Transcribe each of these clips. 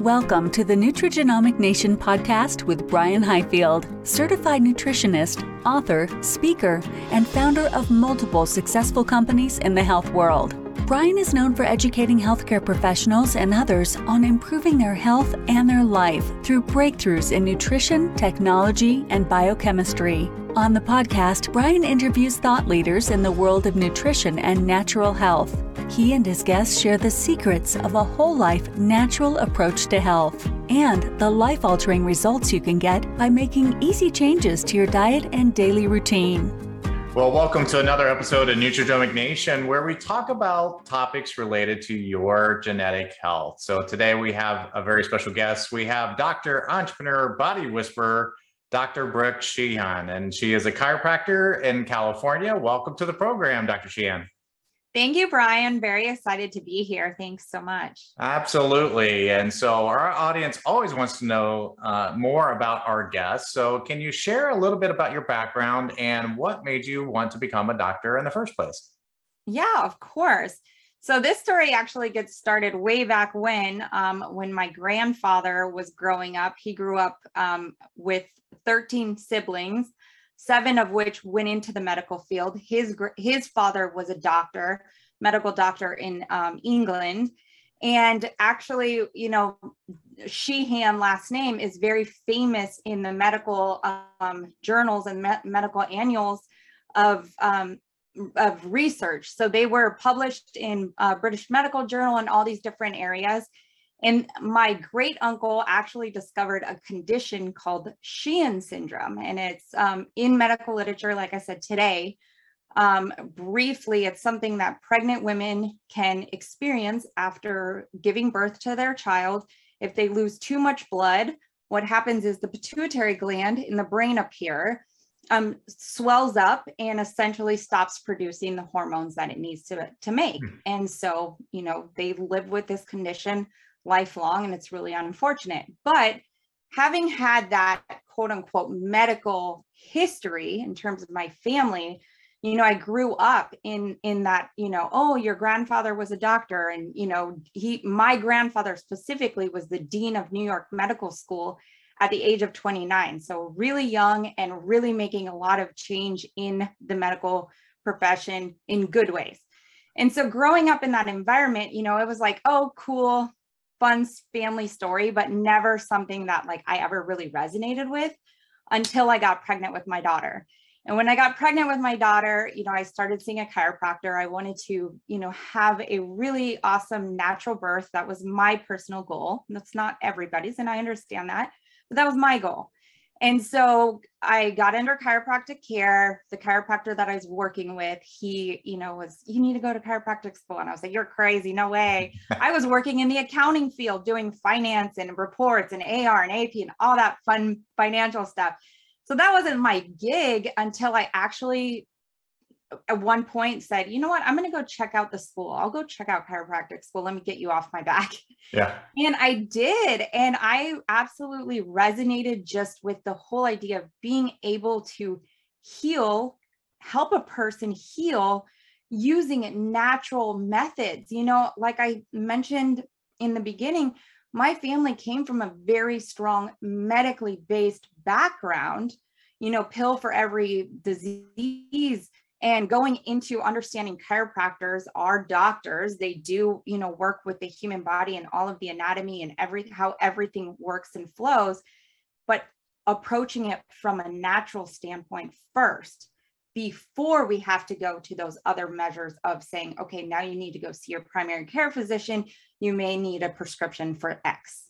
Welcome to the Nutrigenomic Nation podcast with Brian Highfield, certified nutritionist, author, speaker, and founder of multiple successful companies in the health world. Brian is known for educating healthcare professionals and others on improving their health and their life through breakthroughs in nutrition, technology, and biochemistry. On the podcast, Brian interviews thought leaders in the world of nutrition and natural health. He and his guests share the secrets of a whole life natural approach to health and the life altering results you can get by making easy changes to your diet and daily routine. Well, welcome to another episode of Nutrigenomic Nation, where we talk about topics related to your genetic health. So today we have a very special guest. We have Dr. Entrepreneur Body Whisperer, Dr. Brooke Sheehan, and she is a chiropractor in California. Welcome to the program, Dr. Sheehan. Thank you, Brian. Very excited to be here. Thanks so much. Absolutely. And so our audience always wants to know uh, more about our guests. So can you share a little bit about your background and what made you want to become a doctor in the first place? Yeah, of course. So this story actually gets started way back when, um, when my grandfather was growing up. He grew up um, with 13 siblings seven of which went into the medical field. His his father was a doctor, medical doctor in um, England, and actually, you know, Sheehan last name is very famous in the medical um, journals and me- medical annuals of um, of research. So they were published in uh, British Medical Journal and all these different areas. And my great uncle actually discovered a condition called Sheehan syndrome. And it's um, in medical literature, like I said today. Um, briefly, it's something that pregnant women can experience after giving birth to their child. If they lose too much blood, what happens is the pituitary gland in the brain up here um, swells up and essentially stops producing the hormones that it needs to, to make. Hmm. And so, you know, they live with this condition lifelong and it's really unfortunate. But having had that quote unquote medical history in terms of my family, you know, I grew up in in that, you know, oh, your grandfather was a doctor and you know, he my grandfather specifically was the dean of New York Medical School at the age of 29. So really young and really making a lot of change in the medical profession in good ways. And so growing up in that environment, you know, it was like, oh, cool, fun family story, but never something that like I ever really resonated with until I got pregnant with my daughter. And when I got pregnant with my daughter, you know, I started seeing a chiropractor. I wanted to, you know, have a really awesome natural birth. That was my personal goal. That's not everybody's, and I understand that, but that was my goal. And so I got under chiropractic care. The chiropractor that I was working with, he, you know, was, you need to go to chiropractic school. And I was like, you're crazy. No way. I was working in the accounting field doing finance and reports and AR and AP and all that fun financial stuff. So that wasn't my gig until I actually at one point said, you know what, I'm going to go check out the school. I'll go check out chiropractic school. Let me get you off my back. Yeah. And I did. And I absolutely resonated just with the whole idea of being able to heal, help a person heal using natural methods. You know, like I mentioned in the beginning, my family came from a very strong medically based background, you know, pill for every disease and going into understanding chiropractors are doctors. They do you know work with the human body and all of the anatomy and every how everything works and flows but approaching it from a natural standpoint first before we have to go to those other measures of saying okay now you need to go see your primary care physician. You may need a prescription for x.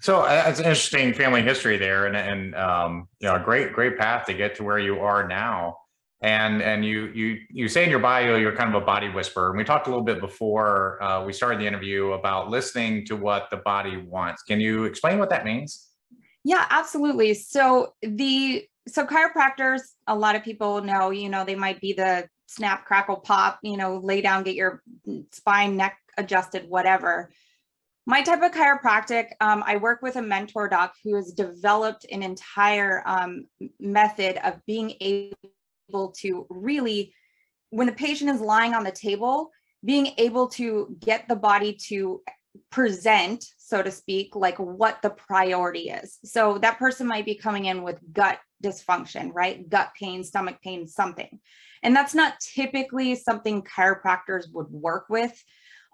So uh, it's an interesting family history there and, and um, you know a great great path to get to where you are now and and you you you say in your bio you're kind of a body whisperer. And we talked a little bit before uh, we started the interview about listening to what the body wants. Can you explain what that means? Yeah, absolutely. So the so chiropractors, a lot of people know, you know, they might be the snap, crackle, pop, you know, lay down, get your spine, neck adjusted, whatever. My type of chiropractic, um, I work with a mentor doc who has developed an entire um, method of being able to really, when the patient is lying on the table, being able to get the body to present, so to speak, like what the priority is. So that person might be coming in with gut dysfunction, right? Gut pain, stomach pain, something. And that's not typically something chiropractors would work with.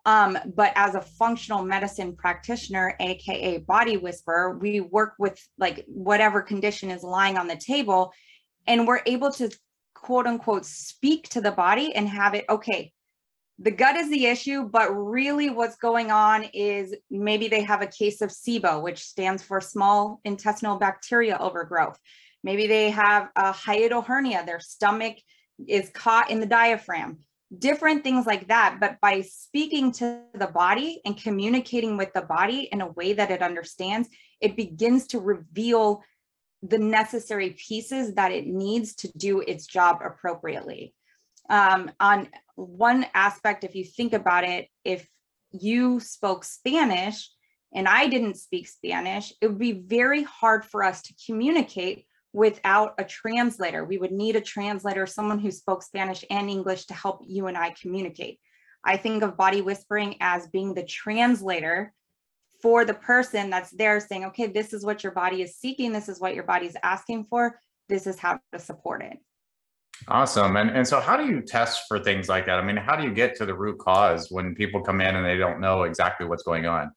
Um, but as a functional medicine practitioner, AKA body whisperer, we work with like whatever condition is lying on the table and we're able to quote unquote speak to the body and have it, okay, the gut is the issue, but really what's going on is maybe they have a case of SIBO, which stands for small intestinal bacteria overgrowth. Maybe they have a hiatal hernia, their stomach is caught in the diaphragm, different things like that. But by speaking to the body and communicating with the body in a way that it understands, it begins to reveal the necessary pieces that it needs to do its job appropriately. Um, on one aspect, if you think about it, if you spoke Spanish and I didn't speak Spanish, it would be very hard for us to communicate without a translator. We would need a translator, someone who spoke Spanish and English to help you and I communicate. I think of body whispering as being the translator for the person that's there saying, okay, this is what your body is seeking. This is what your body is asking for. This is how to support it. Awesome. And, and so how do you test for things like that? I mean, how do you get to the root cause when people come in and they don't know exactly what's going on?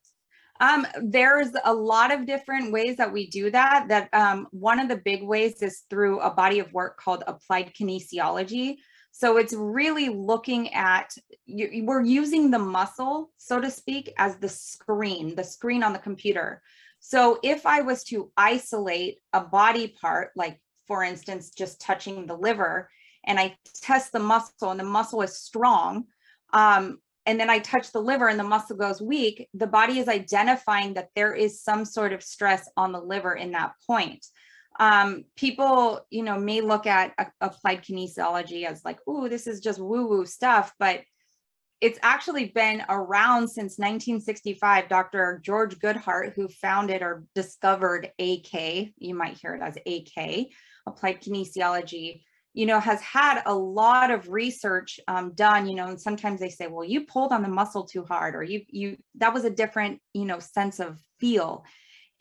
Um, there's a lot of different ways that we do that. That um, one of the big ways is through a body of work called applied kinesiology. So it's really looking at you, we're using the muscle, so to speak, as the screen, the screen on the computer. So if I was to isolate a body part, like for instance, just touching the liver, and I test the muscle, and the muscle is strong, um, and then I touch the liver and the muscle goes weak, the body is identifying that there is some sort of stress on the liver in that point. Um, people, you know, may look at a, applied kinesiology as like, oh, this is just woo-woo stuff, but it's actually been around since 1965. Dr. George Goodheart, who founded or discovered AK, you might hear it as AK, applied kinesiology, you know, has had a lot of research um, done, you know, and sometimes they say, well, you pulled on the muscle too hard, or you, you, that was a different, you know, sense of feel.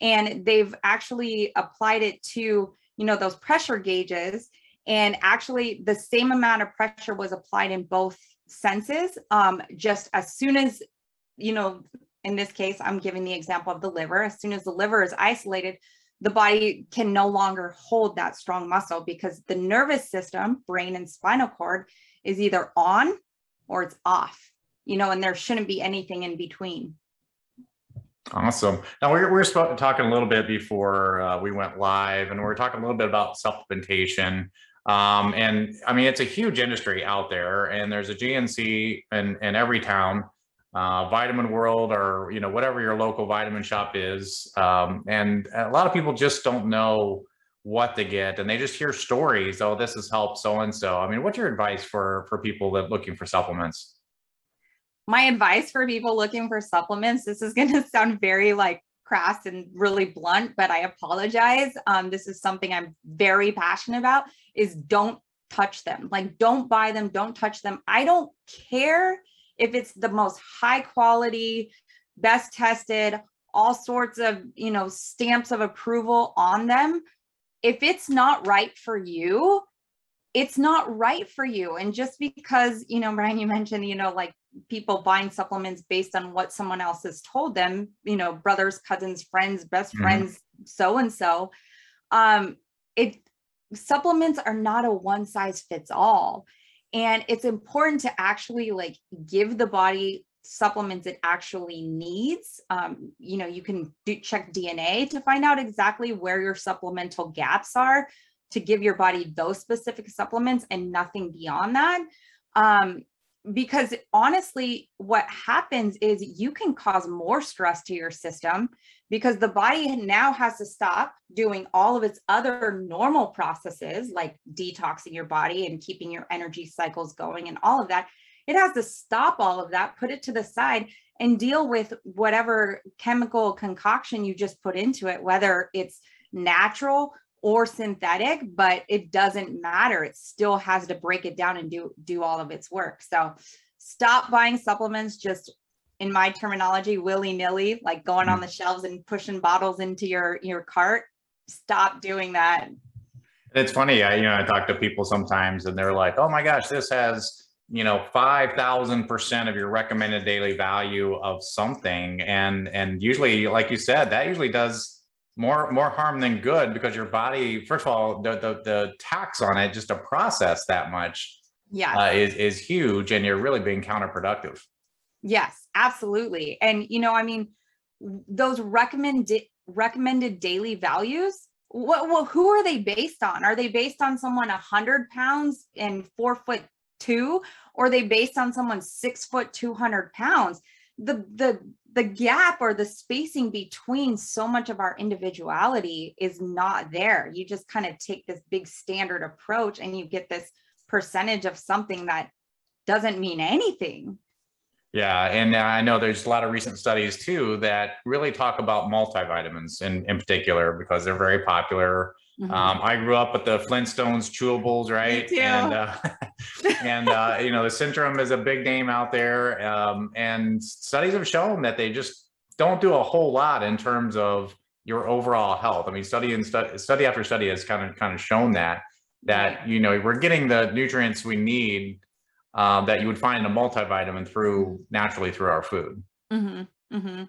And they've actually applied it to, you know, those pressure gauges. And actually the same amount of pressure was applied in both senses. Um, just as soon as, you know, in this case, I'm giving the example of the liver, as soon as the liver is isolated, the body can no longer hold that strong muscle because the nervous system, brain and spinal cord is either on or it's off, you know, and there shouldn't be anything in between. Awesome. Now we we're, we're talking a little bit before uh, we went live, and we are talking a little bit about supplementation. Um, and I mean, it's a huge industry out there, and there's a GNC in, in every town uh, Vitamin World or you know whatever your local vitamin shop is. Um, and a lot of people just don't know what to get, and they just hear stories. Oh, this has helped so and so. I mean, what's your advice for for people that looking for supplements? My advice for people looking for supplements. This is going to sound very like crass and really blunt, but I apologize. Um, this is something I'm very passionate about. Is don't touch them. Like, don't buy them. Don't touch them. I don't care if it's the most high quality, best tested, all sorts of, you know, stamps of approval on them, if it's not right for you, it's not right for you. And just because, you know, Brian, you mentioned, you know, like people buying supplements based on what someone else has told them, you know, brothers, cousins, friends, best mm-hmm. friends, so and so. Um, it supplements are not a one size fits all and it's important to actually like give the body supplements it actually needs um, you know you can do check dna to find out exactly where your supplemental gaps are to give your body those specific supplements and nothing beyond that. Um, because honestly, what happens is you can cause more stress to your system because the body now has to stop doing all of its other normal processes like detoxing your body and keeping your energy cycles going and all of that. It has to stop all of that, put it to the side, and deal with whatever chemical concoction you just put into it, whether it's natural or synthetic, but it doesn't matter. It still has to break it down and do do all of its work. So stop buying supplements just in my terminology willy-nilly like going on mm. the shelves and pushing bottles into your your cart stop doing that it's funny i you know i talk to people sometimes and they're like oh my gosh this has you know 5000% of your recommended daily value of something and and usually like you said that usually does more more harm than good because your body first of all the the, the tax on it just to process that much yeah uh, is is huge and you're really being counterproductive Yes, absolutely. And you know, I mean, those recommended recommended daily values. What well, who are they based on? Are they based on someone a hundred pounds and four foot two, or are they based on someone six foot two hundred pounds? The the the gap or the spacing between so much of our individuality is not there. You just kind of take this big standard approach and you get this percentage of something that doesn't mean anything. Yeah, and I know there's a lot of recent studies too that really talk about multivitamins in, in particular because they're very popular. Mm-hmm. Um, I grew up with the Flintstones chewables, right? And uh, and uh, you know the Centrum is a big name out there, um, and studies have shown that they just don't do a whole lot in terms of your overall health. I mean, study and stu- study after study has kind of kind of shown that that you know we're getting the nutrients we need um, that you would find in a multivitamin through naturally through our food. Mm-hmm, mm-hmm.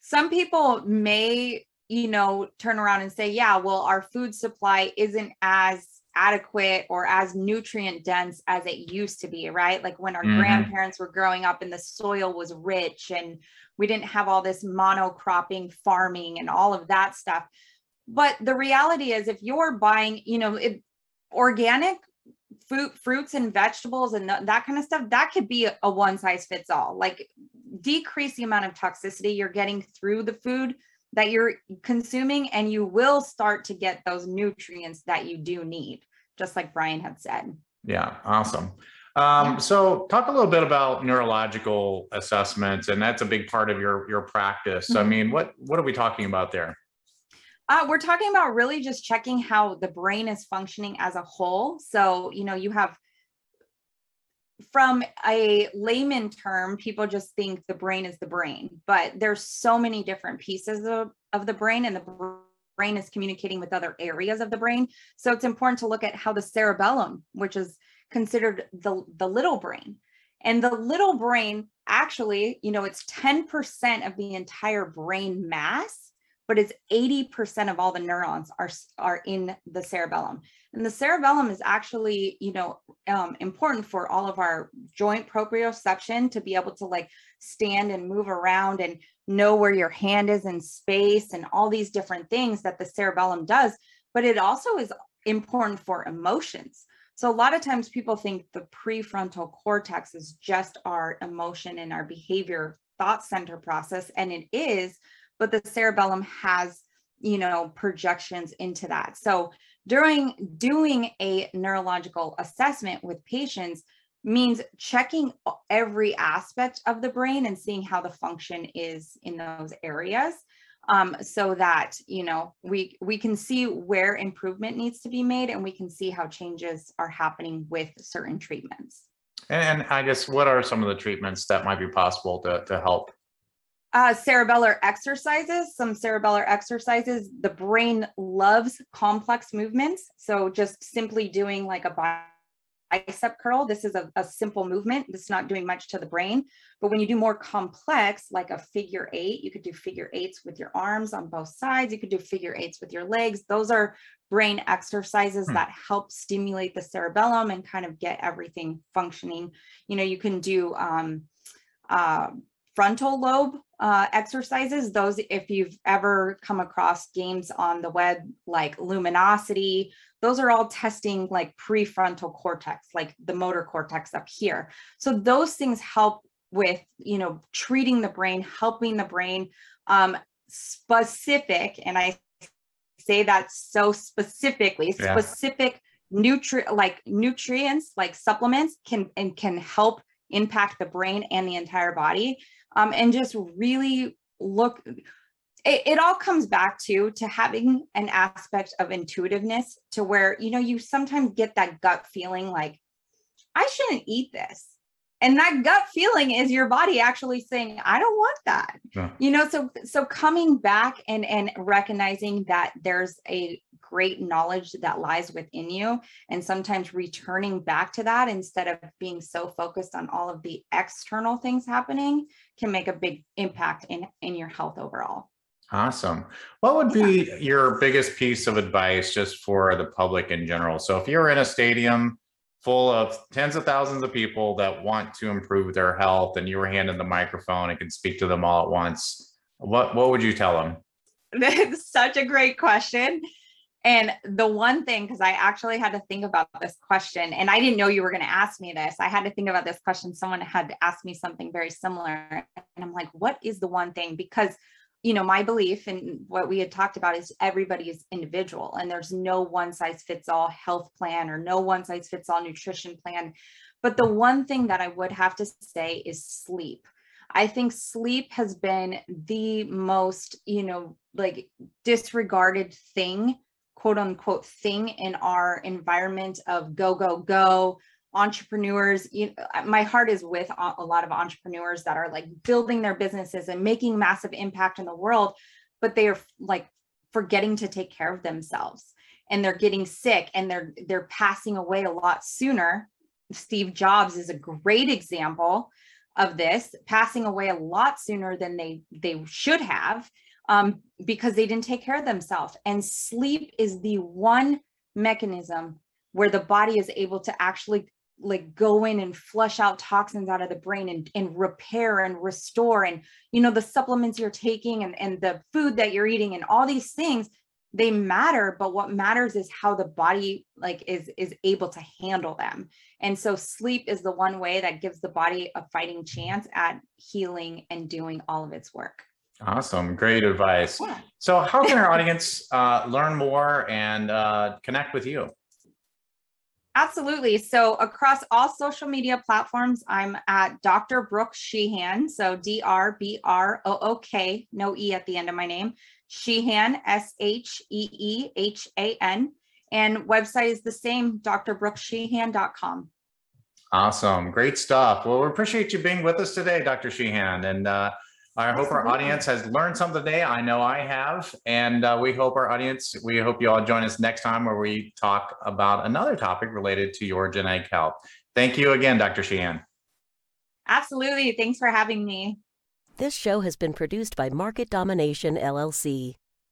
Some people may, you know, turn around and say, yeah, well, our food supply isn't as adequate or as nutrient dense as it used to be, right? Like when our mm-hmm. grandparents were growing up and the soil was rich and we didn't have all this monocropping farming and all of that stuff. But the reality is, if you're buying, you know, if organic fruit fruits and vegetables and th- that kind of stuff that could be a, a one size fits all like decrease the amount of toxicity you're getting through the food that you're consuming and you will start to get those nutrients that you do need just like brian had said yeah awesome um, yeah. so talk a little bit about neurological assessments and that's a big part of your your practice mm-hmm. i mean what what are we talking about there uh, we're talking about really just checking how the brain is functioning as a whole. So, you know, you have from a layman term, people just think the brain is the brain, but there's so many different pieces of, of the brain and the brain is communicating with other areas of the brain. So it's important to look at how the cerebellum, which is considered the, the little brain, and the little brain actually, you know, it's 10% of the entire brain mass but it's 80% of all the neurons are, are in the cerebellum. And the cerebellum is actually, you know, um, important for all of our joint proprioception to be able to like stand and move around and know where your hand is in space and all these different things that the cerebellum does. But it also is important for emotions. So a lot of times people think the prefrontal cortex is just our emotion and our behavior thought center process, and it is, but the cerebellum has you know projections into that. So during doing a neurological assessment with patients means checking every aspect of the brain and seeing how the function is in those areas um, so that you know we we can see where improvement needs to be made and we can see how changes are happening with certain treatments. And i guess what are some of the treatments that might be possible to, to help uh, cerebellar exercises, some cerebellar exercises. The brain loves complex movements. So just simply doing like a bicep curl, this is a, a simple movement. This is not doing much to the brain. But when you do more complex, like a figure eight, you could do figure eights with your arms on both sides. You could do figure eights with your legs. Those are brain exercises hmm. that help stimulate the cerebellum and kind of get everything functioning. You know, you can do um, uh, frontal lobe uh, exercises. Those, if you've ever come across games on the web like Luminosity, those are all testing like prefrontal cortex, like the motor cortex up here. So those things help with, you know, treating the brain, helping the brain. Um, specific, and I say that so specifically, yeah. specific nutri like nutrients like supplements can and can help impact the brain and the entire body um, and just really look it, it all comes back to to having an aspect of intuitiveness to where you know you sometimes get that gut feeling like i shouldn't eat this and that gut feeling is your body actually saying i don't want that yeah. you know so so coming back and and recognizing that there's a great knowledge that lies within you and sometimes returning back to that instead of being so focused on all of the external things happening can make a big impact in in your health overall. Awesome. What would be yeah. your biggest piece of advice just for the public in general? So if you're in a stadium full of tens of thousands of people that want to improve their health and you were handed the microphone and can speak to them all at once what what would you tell them? That's such a great question and the one thing, because I actually had to think about this question, and I didn't know you were going to ask me this. I had to think about this question. Someone had asked me something very similar. And I'm like, what is the one thing? Because, you know, my belief and what we had talked about is everybody is individual and there's no one size fits all health plan or no one size fits all nutrition plan. But the one thing that I would have to say is sleep. I think sleep has been the most, you know, like disregarded thing quote unquote thing in our environment of go go go entrepreneurs. You uh, my heart is with a lot of entrepreneurs that are like building their businesses and making massive impact in the world but they are like forgetting to take care of themselves. And they're getting sick and they're they're passing away a lot sooner. Steve Jobs is a great example of this passing away a lot sooner than they they should have um, because they didn't take care of themselves. And sleep is the one mechanism where the body is able to actually like go in and flush out toxins out of the brain and, and repair and restore and you know the supplements you're taking and, and the food that you're eating and all these things they matter. But what matters is how the body like is is able to handle them. And so sleep is the one way that gives the body a fighting chance at healing and doing all of its work Awesome. Great advice. Yeah. So, how can our audience uh, learn more and uh, connect with you? Absolutely. So, across all social media platforms, I'm at Dr. Brooke Sheehan. So, D R B R O O K, no E at the end of my name. Sheehan, S H E E H A N. And website is the same, drbrooksheehan.com. Awesome. Great stuff. Well, we appreciate you being with us today, Dr. Sheehan. And uh, I hope our audience has learned something today. I know I have. And uh, we hope our audience, we hope you all join us next time where we talk about another topic related to your genetic health. Thank you again, Dr. Sheehan. Absolutely. Thanks for having me. This show has been produced by Market Domination LLC.